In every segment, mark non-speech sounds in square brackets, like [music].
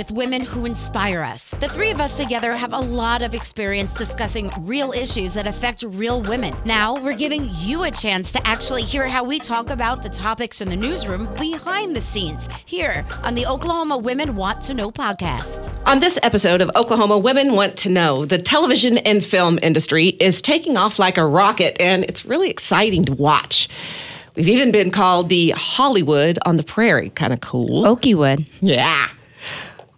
With women who inspire us. The three of us together have a lot of experience discussing real issues that affect real women. Now, we're giving you a chance to actually hear how we talk about the topics in the newsroom behind the scenes here on the Oklahoma Women Want to Know podcast. On this episode of Oklahoma Women Want to Know, the television and film industry is taking off like a rocket, and it's really exciting to watch. We've even been called the Hollywood on the Prairie. Kind of cool. Oakeywood. Yeah.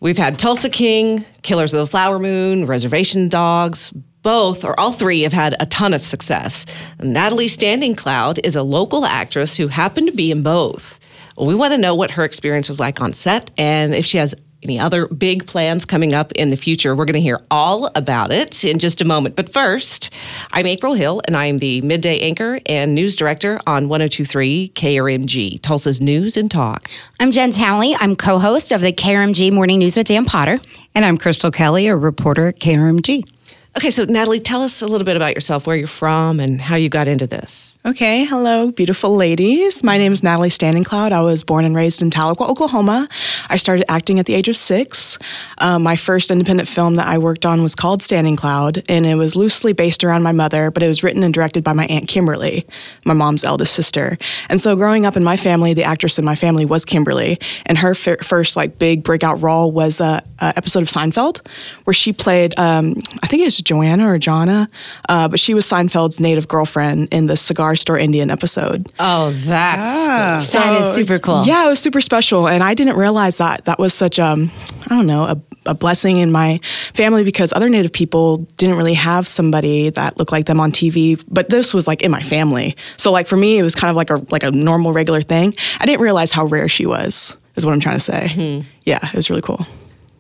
We've had Tulsa King, Killers of the Flower Moon, Reservation Dogs. Both, or all three, have had a ton of success. Nathalie Standingcloud is a local actress who happened to be in both. We want to know what her experience was like on set and if she has any other big plans coming up in the future. We're going to hear all about it in just a moment. But first, I'm April Hill, and I'm the midday anchor and news director on 1023 KRMG, Tulsa's News and Talk. I'm Jen Townley. I'm co host of the KRMG Morning News with Dan Potter. And I'm Crystal Kelly, a reporter at KRMG. Okay, so Nathalie, tell us a little bit about yourself, where you're from, and how you got into this. Okay, hello, beautiful ladies. My name is Nathalie Standingcloud. I was born and raised in Tahlequah, Oklahoma. I started acting at the age of six. Um, my first independent film that I worked on was called Standing Cloud, and it was loosely based around my mother, but it was written and directed by my Aunt Kimberly, my mom's eldest sister. And so growing up in my family, the actress in my family was Kimberly, and her first like big breakout role was a, a, episode of Seinfeld, where she played, um, I think it was Joanna or Jonna, uh, but she was Seinfeld's native girlfriend in the cigar Store Indian episode. Oh, that's cool. that is super cool. Yeah, it was super special, and I didn't realize that that was such um, I don't know, a, a blessing in my family because other Native people didn't really have somebody that looked like them on TV, but this was like in my family. So like for me, it was kind of like a like a normal regular thing. I didn't realize how rare she was. Is what I'm trying to say. Mm-hmm. Yeah, it was really cool.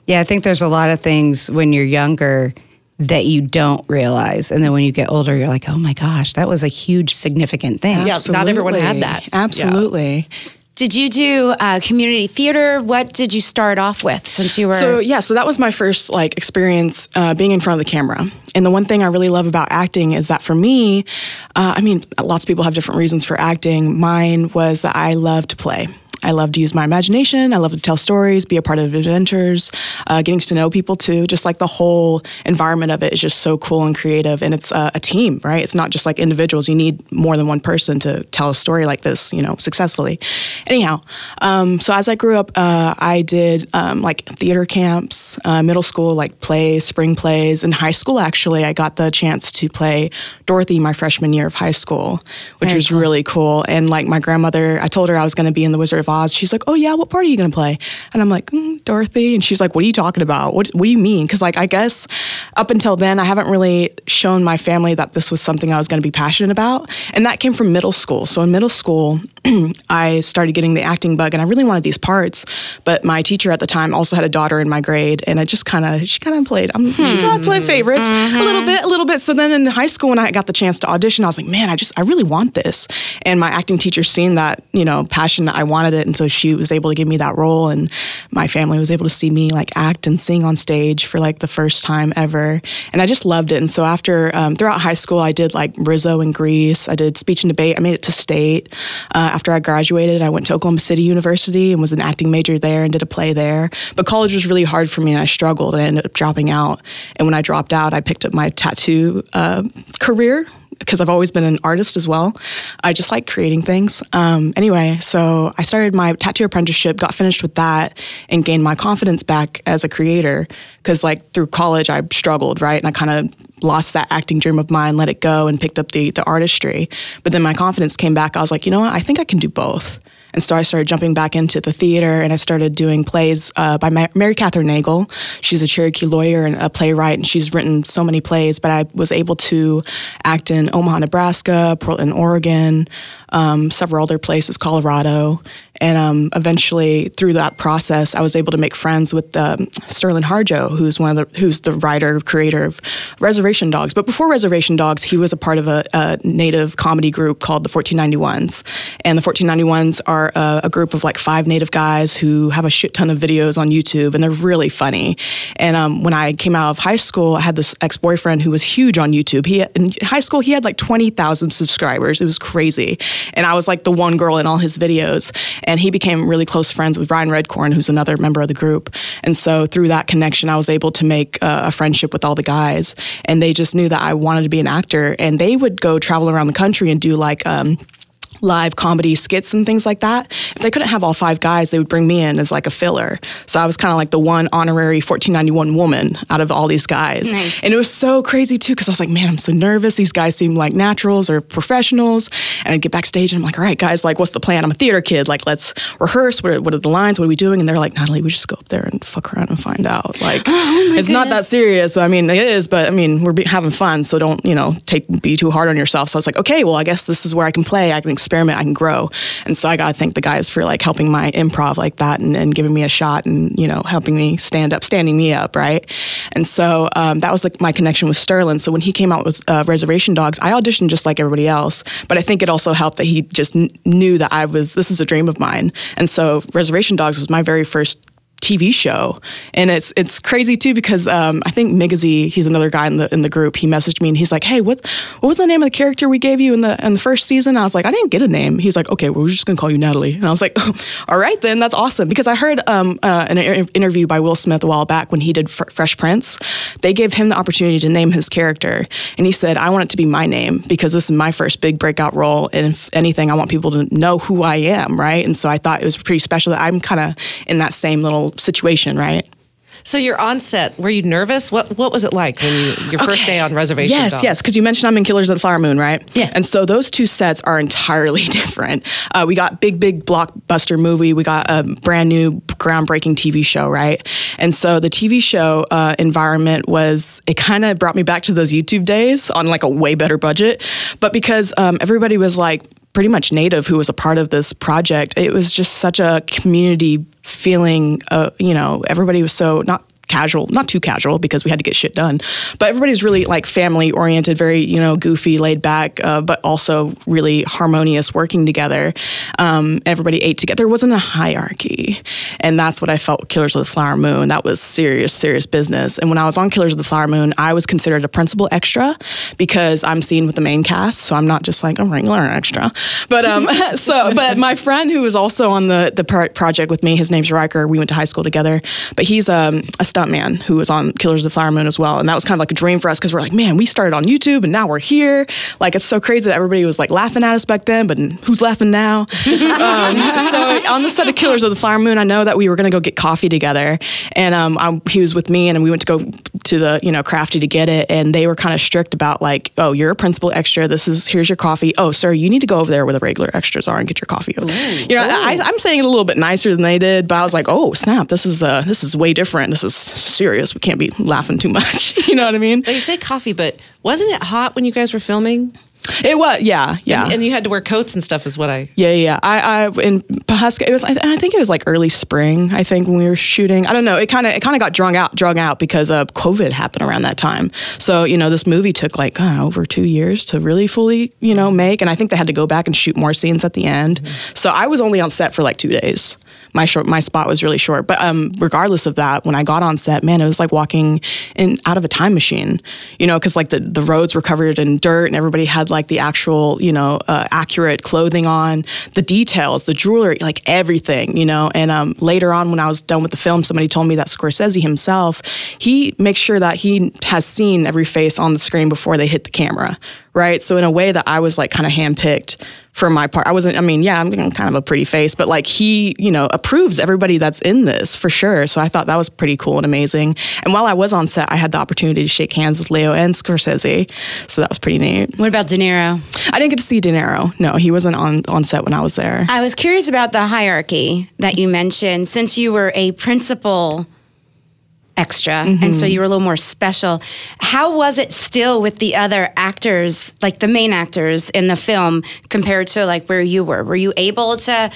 Yeah, I think there's a lot of things when you're younger that you don't realize. And then when you get older, you're like, oh my gosh, that was a huge, significant thing. Yeah, not everyone had that. Absolutely. Yeah. Did you do uh, community theater? What did you start off with since you were? So yeah, so that was my first like experience uh, being in front of the camera. And the one thing I really love about acting is that for me, uh, I mean, lots of people have different reasons for acting. Mine was that I love to play. I love to use my imagination. I love to tell stories, be a part of adventures, uh, getting to know people too. Just like the whole environment of it is just so cool and creative. And it's uh, a team, right? It's not just like individuals. You need more than one person to tell a story like this, you know, successfully. Anyhow, um, so as I grew up, uh, I did um, like theater camps, uh, middle school, like plays, spring plays. In high school, actually, I got the chance to play Dorothy my freshman year of high school, which Very was cool. really cool. And like my grandmother, I told her I was going to be in The Wizard of Oz. She's like, "Oh yeah, what part are you to play?" And I'm like, mm, "Dorothy." And she's like, "What are you talking about? What What do you mean?" Because like I guess up until then, I haven't really shown my family that this was something I was to be passionate about, and that came from middle school. So in middle school, [clears throat] I started getting the acting bug, and I really wanted these parts. But my teacher at the time also had a daughter in my grade, and I just kind of she kind of played. I'm, hmm. She kind of played favorites mm-hmm. a little bit, a little bit. So then in high school, when I got the chance to audition, I was like, man, I just I really want this. And my acting teacher seen that you know passion that I wanted it, and so she was able to give me that role, and my family was able to see me like act and sing on stage for like the first time ever, and I just loved it. And so after um, throughout high school, I did like Rizzo in Grease. I did speech and debate. I made it to state. Uh, after I graduated, I went to Oklahoma City University and was an acting major there and did a play there. But college was really hard for me, and I struggled. and I ended up dropping out. And when I dropped out, I picked up my tattoo uh, career because I've always been an artist as well. I just like creating things. Um, anyway, so I started my tattoo apprenticeship, got finished with that, and gained my confidence back as a creator. Because like through college, I struggled, right, and I kind of lost that acting dream of mine, let it go, and picked up the the artistry. But then my confidence came back. I was like, you know what? I think I can do both. And so I started jumping back into the theater and I started doing plays uh, by Ma- Mary Kathryn Nagle. She's a Cherokee lawyer and a playwright, and she's written so many plays, but I was able to act in Omaha, Nebraska, Portland, Oregon, um, several other places, Colorado. And um, eventually, through that process, I was able to make friends with um, Sterlin Harjo, who's one of the who's the writer, creator of Reservation Dogs. But before Reservation Dogs, he was a part of a, a native comedy group called the 1491s. And the 1491s are a, a, group of like five native guys who have a shit ton of videos on YouTube, and they're really funny. And um, when I came out of high school, I had this ex boyfriend who was huge on YouTube. He in high school he had like 20,000 subscribers. It was crazy, and I was like the one girl in all his videos. And he became really close friends with Ryan Redcorn, who's another member of the group. And so through that connection, I was able to make uh, a friendship with all the guys, and they just knew that I wanted to be an actor. And they would go travel around the country and do like. Um, live comedy skits and things like that. If they couldn't have all five guys, they would bring me in as like a filler. So I was kind of like the one honorary 1491 woman out of all these guys. Nice. And it was so crazy too, because I was like, man, I'm so nervous. These guys seem like naturals or professionals. And I'd get backstage and I'm like, all right, guys, like, what's the plan? I'm a theater kid. Like, let's rehearse. What are, what are the lines? What are we doing? And they're like, Nathalie, we just go up there and fuck around and find out. Like, oh it's goodness. not that serious. I mean, it is, but I mean, we're be- having fun. So don't, you know, take be too hard on yourself. So I was like, okay, well, I guess this is where I can play. I can experiment, I can grow. And so I got to thank the guys for like helping my improv like that and, and, giving me a shot and, you know, helping me stand up, standing me up, right? And so um, that was like my connection with Sterlin. So when he came out with uh, Reservation Dogs, I auditioned just like everybody else. But I think it also helped that he just knew that I was, this is a dream of mine. And so Reservation Dogs was my very first TV show, and it's it's crazy too because um, I think Migizi, he's another guy in the in the group. He messaged me and he's like, "Hey, what what was the name of the character we gave you in the in the first season?" I was like, "I didn't get a name." He's like, "Okay, well, we're just gonna call you Nathalie," and I was like, [laughs] "All right, then that's awesome." Because I heard um, uh, an interview by Will Smith a while back when he did F- Fresh Prince. They gave him the opportunity to name his character, and he said, "I want it to be my name because this is my first big breakout role, and if anything, I want people to know who I am, right?" And so I thought it was pretty special that I'm kind of in that same little situation, right? So you're on set. Were you nervous? What What was it like when you, your okay. first day on reservation? Yes, yes. Because you mentioned I'm in Killers of the Flower Moon, right? Yeah. And so those two sets are entirely [laughs] different. Uh, we got big, big blockbuster movie. We got a brand new, groundbreaking TV show, right? And so the TV show uh, environment was it kind of brought me back to those YouTube days on like a way better budget, but because um, everybody was like pretty much native who was a part of this project. It was just such a community feeling. Uh, you know, everybody was so not casual, not too casual because we had to get shit done. But everybody's really like family oriented, very you know goofy, laid back, uh, but also really harmonious, working together. Um, everybody ate together. There wasn't a hierarchy, and that's what I felt Killers of the Flower Moon. That was serious, serious business. And when I was on Killers of the Flower Moon, I was considered a principal extra because I'm seen with the main cast, so I'm not just like a regular extra. But um, [laughs] so but my friend who was also on the the project with me, his name's Riker. We went to high school together, but he's um, a stuntman who was on Killers of the Flower Moon as well. And that was kind of like a dream for us because we're like, man, we started on YouTube and now we're here. Like, it's so crazy that everybody was like laughing at us back then, but who's laughing now? [laughs] um, so on the set of Killers of the Flower Moon, I know that we were going to go get coffee together. And um, I, he was with me and we went to go to the, you know, crafty to get it. And they were kind of strict about like, oh, you're a principal extra. This is, here's your coffee. Oh, sir, you need to go over there where the regular extras are and get your coffee. Ooh. You know, I, am saying it a little bit nicer than they did, but I was like, oh, snap, this is, uh, this is way different. This is serious. We can't be laughing too much. [laughs] you know what I mean? you say coffee, but wasn't it hot when you guys were filming? It was, yeah, yeah. And, and, you had to wear coats and stuff, is what I. Yeah, yeah. I, I in Pawhuska, it was. I, I, think it was like early spring. I think when we were shooting. I don't know. It kind of, it kind of got drug out, drug out because uh, COVID happened around that time. So you know, this movie took like know, over two years to really fully, you know, make. And I think they had to go back and shoot more scenes at the end. Mm-hmm. So I was only on set for like two days my short my spot was really short. But um, regardless of that, when I got on set, man, it was like walking in out of a time machine. You know, because like the the roads were covered in dirt, and everybody had like the actual you know uh, accurate clothing on, the details, the jewelry, like everything. You know, and um, later on when I was done with the film, somebody told me that Scorsese himself he makes sure that he has seen every face on the screen before they hit the camera right? So in a way that I was like kind of handpicked for my part. I wasn't. I mean, yeah, I'm kind of a pretty face, but like he, you know, approves everybody that's in this for sure. So I thought that was pretty cool and amazing. And while I was on set, I had the opportunity to shake hands with Leo and Scorsese, so that was pretty neat. What about De Niro? I didn't get to see De Niro. No, he wasn't on on set when I was there. I was curious about the hierarchy that you mentioned. Since you were a principal extra and so mm-hmm. you were a little more special. How was it still with the other actors like the main actors in the film compared to like where you were? Were you able to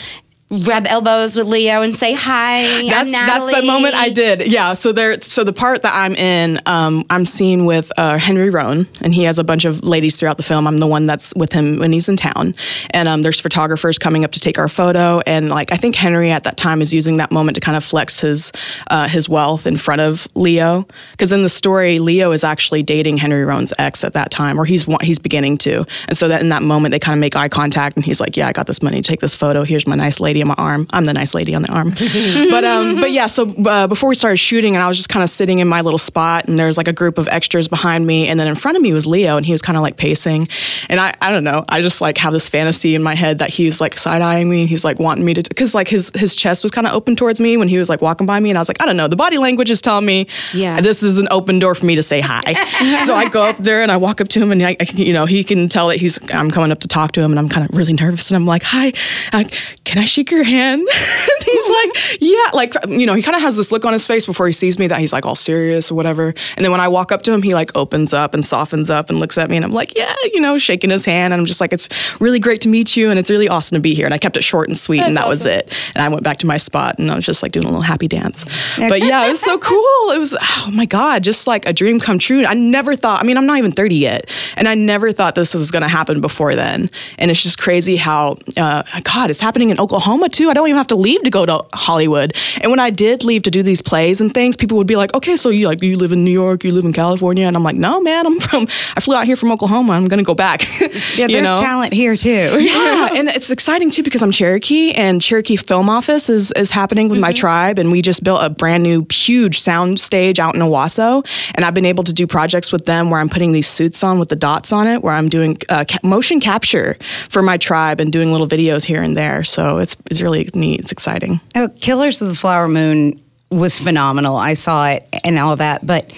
rub elbows with leo and say hi That's I'm that's the moment I did. Yeah. So there. So the part that I'm in, um, I'm seen with uh, Henry Roan, and he has a bunch of ladies throughout the film. I'm the one that's with him when he's in town, and um, there's photographers coming up to take our photo, and like I think Henry at that time is using that moment to kind of flex his uh, his wealth in front of Leo, because in the story, Leo is actually dating Henry Roan's ex at that time, or he's he's beginning to, and so that in that moment they kind of make eye contact, and he's like, "Yeah, I got this money to take this photo. Here's my nice lady on my arm. I'm the nice lady on the arm." [laughs] but um, but yeah. So uh, before we started shooting, and I was just kind of sitting in my little spot, and there's like a group of extras behind me, and then in front of me was Leo, and he was kind of like pacing, and I I don't know, I just like have this fantasy in my head that he's like side eyeing me, and he's like wanting me to, because like his his chest was kind of open towards me when he was like walking by me, and I was like, I don't know, the body language is telling me, Yeah. this is an open door for me to say hi. [laughs] so I go up there and I walk up to him, and I, I can- you know he can tell that he's I'm coming up to talk to him, and I'm kind of really nervous, and I'm like, hi, uh, can I shake your hand? [laughs] and he's like, yeah, like you know he kind of has this look on his face before he sees me that he's like all serious or whatever, and then when I walk up to him, he like opens up and softens up and looks at me, and I'm like, yeah, you know, shaking his hand, and I'm just like, it's really great to meet you, and it's really awesome to be here, and I kept it short and sweet, and that was it, and I went back to my spot, and I was just like doing a little happy dance, but yeah, it was so [laughs] cool. It was oh my god, just like a dream come true. I never thought. I mean, I'm not even 30 yet, and I never thought this was going to happen before then, and it's just crazy how uh, God, it's happening in Oklahoma too. I don't even have to leave to go to Hollywood, and when I did leave to do these plays and things, people would be like, okay, so you like you live in New York, you live in California, and I'm like, no, man, I'm from. I flew out here from Oklahoma. I'm going to go back. [laughs] Yeah, there's know? talent here too. [laughs] yeah, and it's exciting too because I'm Cherokee, and Cherokee Film Office is is happening with my tribe, and we just built a brand new huge sound stage out in Owasso, and I've been able to do projects with them where I'm putting these suits on with the dots on it, where I'm doing uh, ca- motion capture for my tribe and doing little videos here and there. So it's it's really neat. It's exciting. Oh, Killers of the Flower Moon was phenomenal. I saw it and all of that, but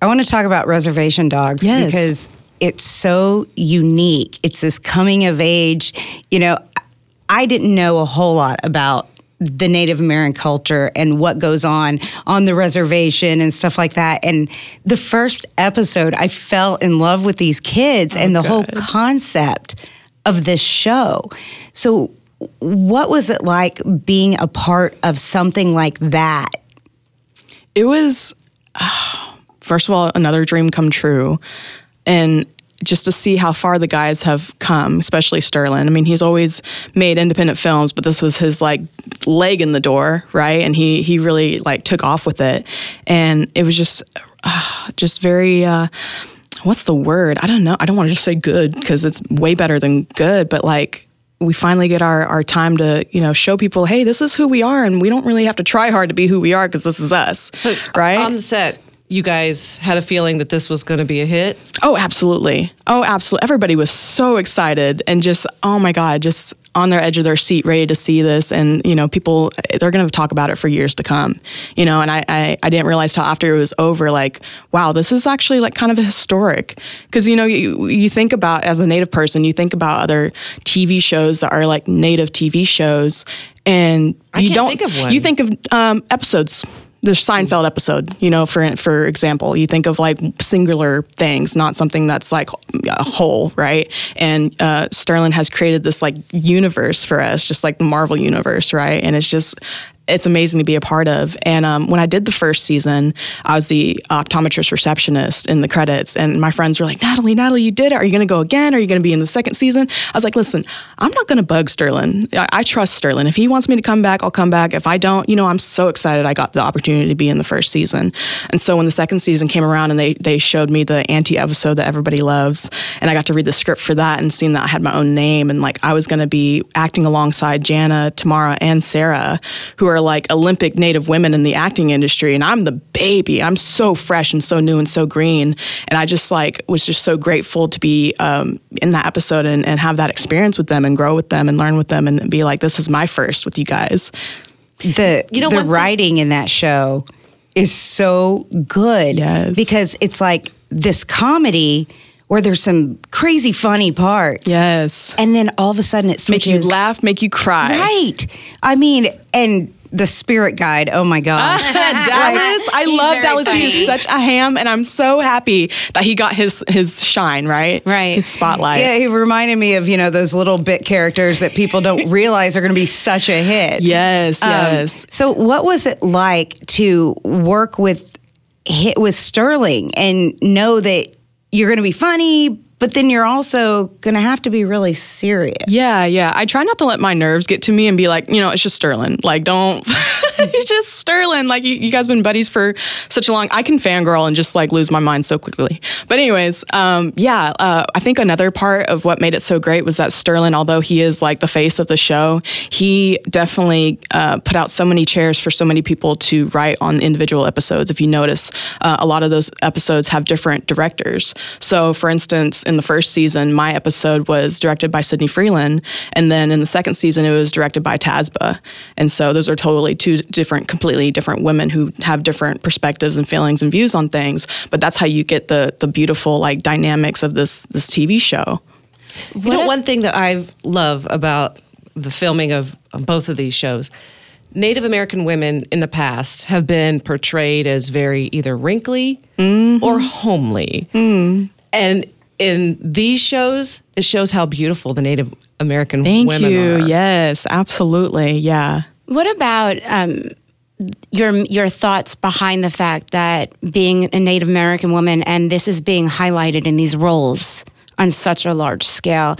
I want to talk about Reservation Dogs Yes. because it's so unique. It's this coming of age. You know, I didn't know a whole lot about the Native American culture and what goes on on the reservation and stuff like that. And the first episode, I fell in love with these kids and the oh, whole concept of this show. So, what was it like being a part of something like that? it was [sighs] first of all another dream come true. And just to see how far the guys have come especially sterlin. I mean he's always made independent films but this was his like leg in the door right? And he he really like took off with it. And it was just ah, [sighs] just very uh what's the word? I don't know. I don't want to just say good because it's way better than good but like we finally get our, our time to you know show people hey this is who we are and we don't really have to try hard to be who we are because this is us right On the set, you guys had a feeling that this was going to be a hit. Oh, absolutely. Oh, absolutely. Everybody was so excited and just, oh my God, just on their edge of their seat, ready to see this. And, you know, people, they're going to talk about it for years to come, you know, and I, I, I didn't realize till after it was over, like, wow, this is actually like kind of historic. Cause, you know, you, you think about, as a native person, you think about other TV shows that are like native TV shows and you can't don't, think you think of um, episodes the Seinfeld episode, you know, for for example, you think of like singular things, not something that's like a whole, right? And uh, Sterlin has created this like universe for us, just like the Marvel universe, right? And it's just it's amazing to be a part of. And um, when I did the first season, I was the optometrist receptionist in the credits, and my friends were like, "Nathalie, Nathalie, you did it. Are you going to go again? Are you going to be in the second season?" I was like, "Listen, I'm not going to bug Sterlin. I, I trust Sterlin. If he wants me to come back, I'll come back. If I don't, you know, I'm so excited I got the opportunity to be in the first season. And so when the second season came around and they they showed me the auntie episode that everybody loves, and I got to read the script for that and seeing that I had my own name and like I was going to be acting alongside Jana, Tamara, and Sarah, who are are like Olympic Native women in the acting industry, and I'm the baby. I'm so fresh and so new and so green, and I just like was just so grateful to be um, in that episode and, and have that experience with them and grow with them and learn with them and be like, this is my first with you guys. the You know, the one thing- writing in that show is so good Yes. because it's like this comedy where there's some crazy funny parts Yes. and then all of a sudden it Make switches you laugh, make you cry. right i mean and the spirit guide oh my god [laughs] Dallas, I He's love very Dallas. He funny. is such a ham, and I'm so happy that he got his his shine right, Right. His spotlight. yeah he reminded me of you know those little bit characters that people don't [laughs] realize are going to be such a hit Yes, Um, yes. So, what was it like to work with hit with Sterlin and know that you're going to be funny, but then you're also going to have to be really serious? Yeah, yeah. I try not to let my nerves get to me and be like, you know, it's just Sterlin. Like, don't. [laughs] it's just Sterlin. Like, you, you guys been buddies for such a long. I can fangirl and just like lose my mind so quickly. But anyways, um, yeah. Uh, I think another part of what made it so great was that Sterlin, although he is like the face of the show, he definitely uh, put out so many chairs for so many people to write on individual episodes. If you notice, uh, a lot of those episodes have different directors. So, for instance, in the first season, my episode was directed by Sydney Freeland, and then in the second season, it was directed by Tazbah. And so, those are totally two different, completely different women who have different perspectives and feelings and views on things. But that's how you get the the beautiful like dynamics of this this TV show. You know, one thing that I love about the filming of, of both of these shows, Native American women in the past have been portrayed as very either wrinkly Mm-hmm. or homely. Mm. And in these shows, it shows how beautiful the Native American Thank women you. are. Yes, absolutely. Yeah. What about um, your your thoughts behind the fact that being a Native American woman and this is being highlighted in these roles on such a large scale?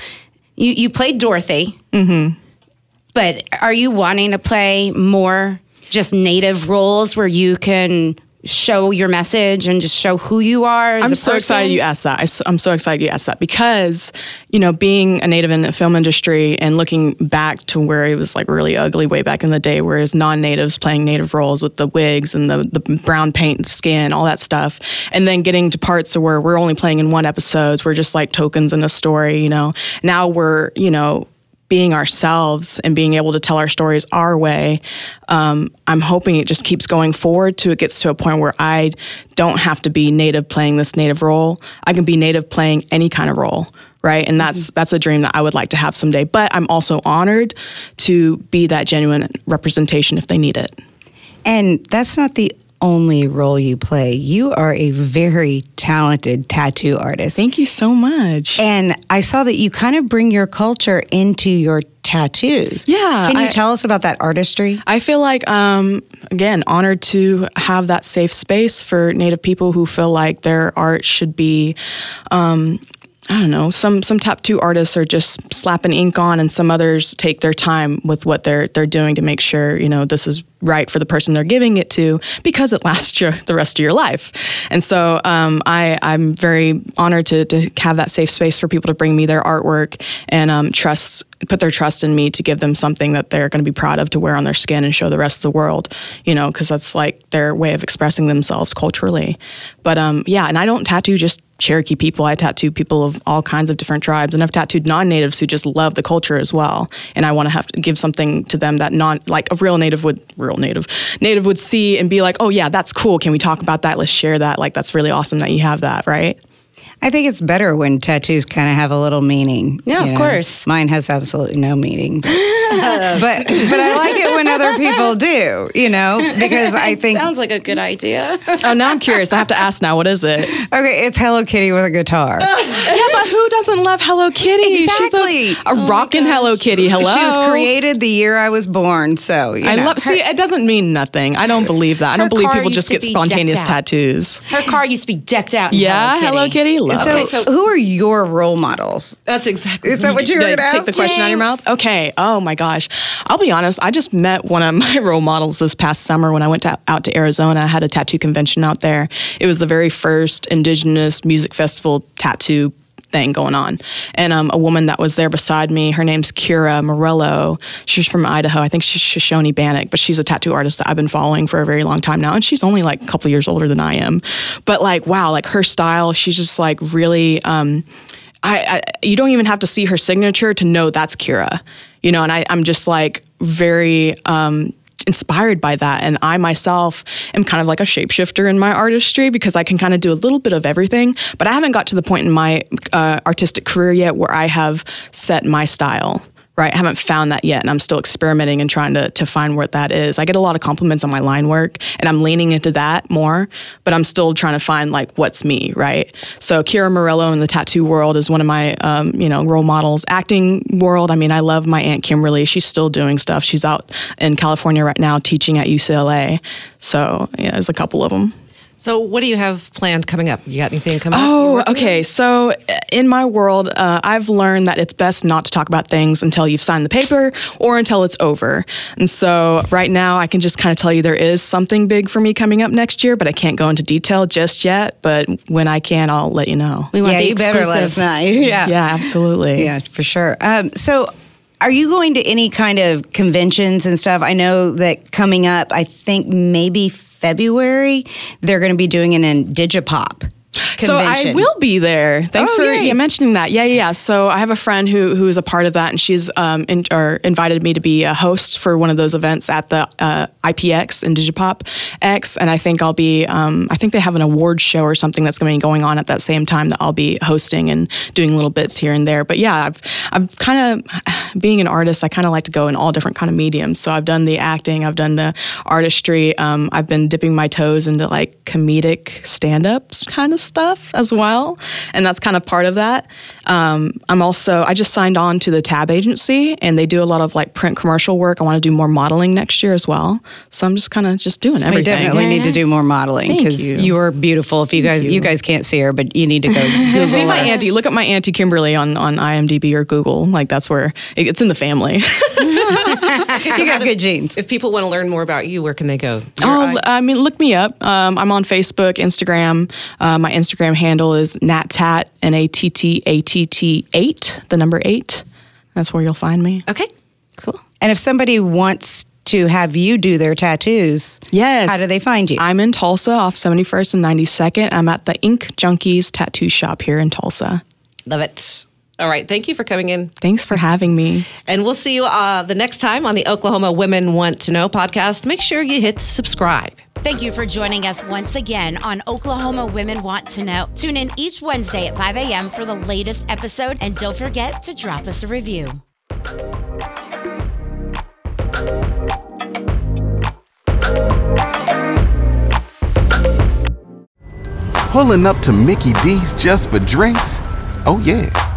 You you played Dorothy, mm-hmm. but are you wanting to play more just Native roles where you can show your message and just show who you are? I'm so excited you asked that. I, am so excited you asked that because, you know, being a native in the film industry and looking back to where it was like really ugly way back in the day, where it's non-natives playing native roles with the wigs and the, the brown paint and skin, all that stuff, and then getting to parts where we're only playing in one episodes, we're just like tokens in a story, you know. Now we're, you know, being ourselves and being able to tell our stories our way, um, I'm hoping it just keeps going forward to it gets to a point where I don't have to be native playing this native role. I can be native playing any kind of role. Right. And that's that's a dream that I would like to have someday. But I'm also honored to be that genuine representation if they need it. And that's not the only role you play. You are a very talented tattoo artist. Thank you so much. and I saw that you kind of bring your culture into your tattoos. Yeah, Can you I- tell us about that artistry? I feel like, um, again, honored to have that safe space for Native people who feel like their art should be. Um, I don't know. Some some top two artists are just slapping ink on, and some others take their time with what they're they're doing to make sure you know this is right for the person they're giving it to because it lasts you the rest of your life. And so um, I I'm very honored to to have that safe space for people to bring me their artwork and um, trust put their trust in me to give them something that they're going to be proud of to wear on their skin and show the rest of the world, you know, because that's like their way of expressing themselves culturally. But um, yeah, and I don't tattoo just Cherokee people. I tattoo people of all kinds of different tribes, and I've tattooed non-natives who just love the culture as well. And I want to have to give something to them that non, like a real native would, real native, native would see and be like, oh yeah, that's cool. Can we talk about that? Let's share that. Like that's really awesome that you have that, right? I think it's better when tattoos kind of have a little meaning. Yeah, you of course. Mine has absolutely no meaning. But, [laughs] but but I like it when other people do, you know, [laughs] because I think Sounds like a good idea. oh, now I'm curious. I have to ask now. What is it? okay, it's Hello Kitty with a guitar. [laughs] yeah, but who doesn't love Hello Kitty? Exactly. She's a, a oh rockin' Hello Kitty. Hello. She was created the year I was born, so you I know. love. See, it doesn't mean nothing. I don't believe that. I don't believe people just get be spontaneous tattoos. Her car used to be decked out. In Yeah, Hello Kitty. Love So, it. who are your role models? That's exactly. Is that what you were going to take the ask? question out of your mouth? Okay. Oh my gosh. I'll be honest. I just met one of [laughs] my role models this past summer when I went to, out to Arizona. I had a tattoo convention out there. It was the very first indigenous music festival tattoo thing going on. And um, a woman that was there beside me, her name's Kira Morello. She's from Idaho. I think she's Shoshone Bannock, but she's a tattoo artist that I've been following for a very long time now. And she's only like a couple years older than I am. But like, wow, like her style, she's just like really. Um, I, I, you don't even have to see her signature to know that's Kira, you know. And I, I'm just like very um, inspired by that. And I myself am kind of like a shapeshifter in my artistry because I can kind of do a little bit of everything. But I haven't got to the point in my uh, artistic career yet where I have set my style right? I haven't found that yet, and I'm still experimenting and trying to to find what that is. I get a lot of compliments on my line work, and I'm leaning into that more, but I'm still trying to find like what's me, right? So Kira Morello in the tattoo world is one of my um, you know role models. Acting world, I mean, I love my aunt Kimberly. She's still doing stuff. She's out in California right now teaching at UCLA. So yeah, there's a couple of them. So, what do you have planned coming up? You got anything coming oh, up? Oh, okay. So, uh, in my world, uh, I've learned that it's best not to talk about things until you've signed the paper or until it's over. And so, right now, I can just kind of tell you there is something big for me coming up next year, but I can't go into detail just yet. But when I can, I'll let you know. We want yeah, you better let us know. [laughs] yeah, yeah, absolutely. Yeah, for sure. Um, so, are you going to any kind of conventions and stuff? I know that coming up, I think maybe February, they're going to be doing an IndigiPop. Convention. So I will be there. Thanks oh, for yeah, mentioning that. Yeah, yeah, yeah. So I have a friend who who is a part of that, and she's um in, or invited me to be a host for one of those events at the uh, IPX and Digipop X, and I think I'll be. Um, I think they have an award show or something that's going to be going on at that same time that I'll be hosting and doing little bits here and there. But yeah, I've I've kind of being an artist. I kind of like to go in all different kind of mediums. So I've done the acting, I've done the artistry. Um, I've been dipping my toes into like comedic stand ups kind of stuff as well. And that's kind of part of that. Um, I'm also, I just signed on to the Tab agency and they do a lot of like print commercial work. I want to do more modeling next year as well. So I'm just kind of just doing so everything. We definitely need to do more modeling because you. you. are beautiful. If you guys, you. you. guys can't see her, but you need to go [laughs] Google See my auntie, look at my auntie Kimberly on, on IMDb or Google. Like that's where it's in the family. [laughs] you got good genes. If people want to learn more about you, where can they go? Your oh, I mean, look me up. Um, I'm on Facebook, Instagram. Uh, my Instagram handle is nattat, N A T T A T T eight, the number eight. That's where you'll find me. Okay, cool. And if somebody wants to have you do their tattoos, yes, how do they find you? I'm in Tulsa, off 71st and 92nd. I'm at the Ink Junkies Tattoo Shop here in Tulsa. Love it. All right. Thank you for coming in. Thanks for having me. And we'll see you uh, the next time on the Oklahoma Women Want to Know podcast. Make sure you hit subscribe. Thank you for joining us once again on Oklahoma Women Want to Know. Tune in each Wednesday at 5 a.m. for the latest episode, and don't forget to drop us a review. Pulling up to Mickey D's just for drinks? Oh, yeah,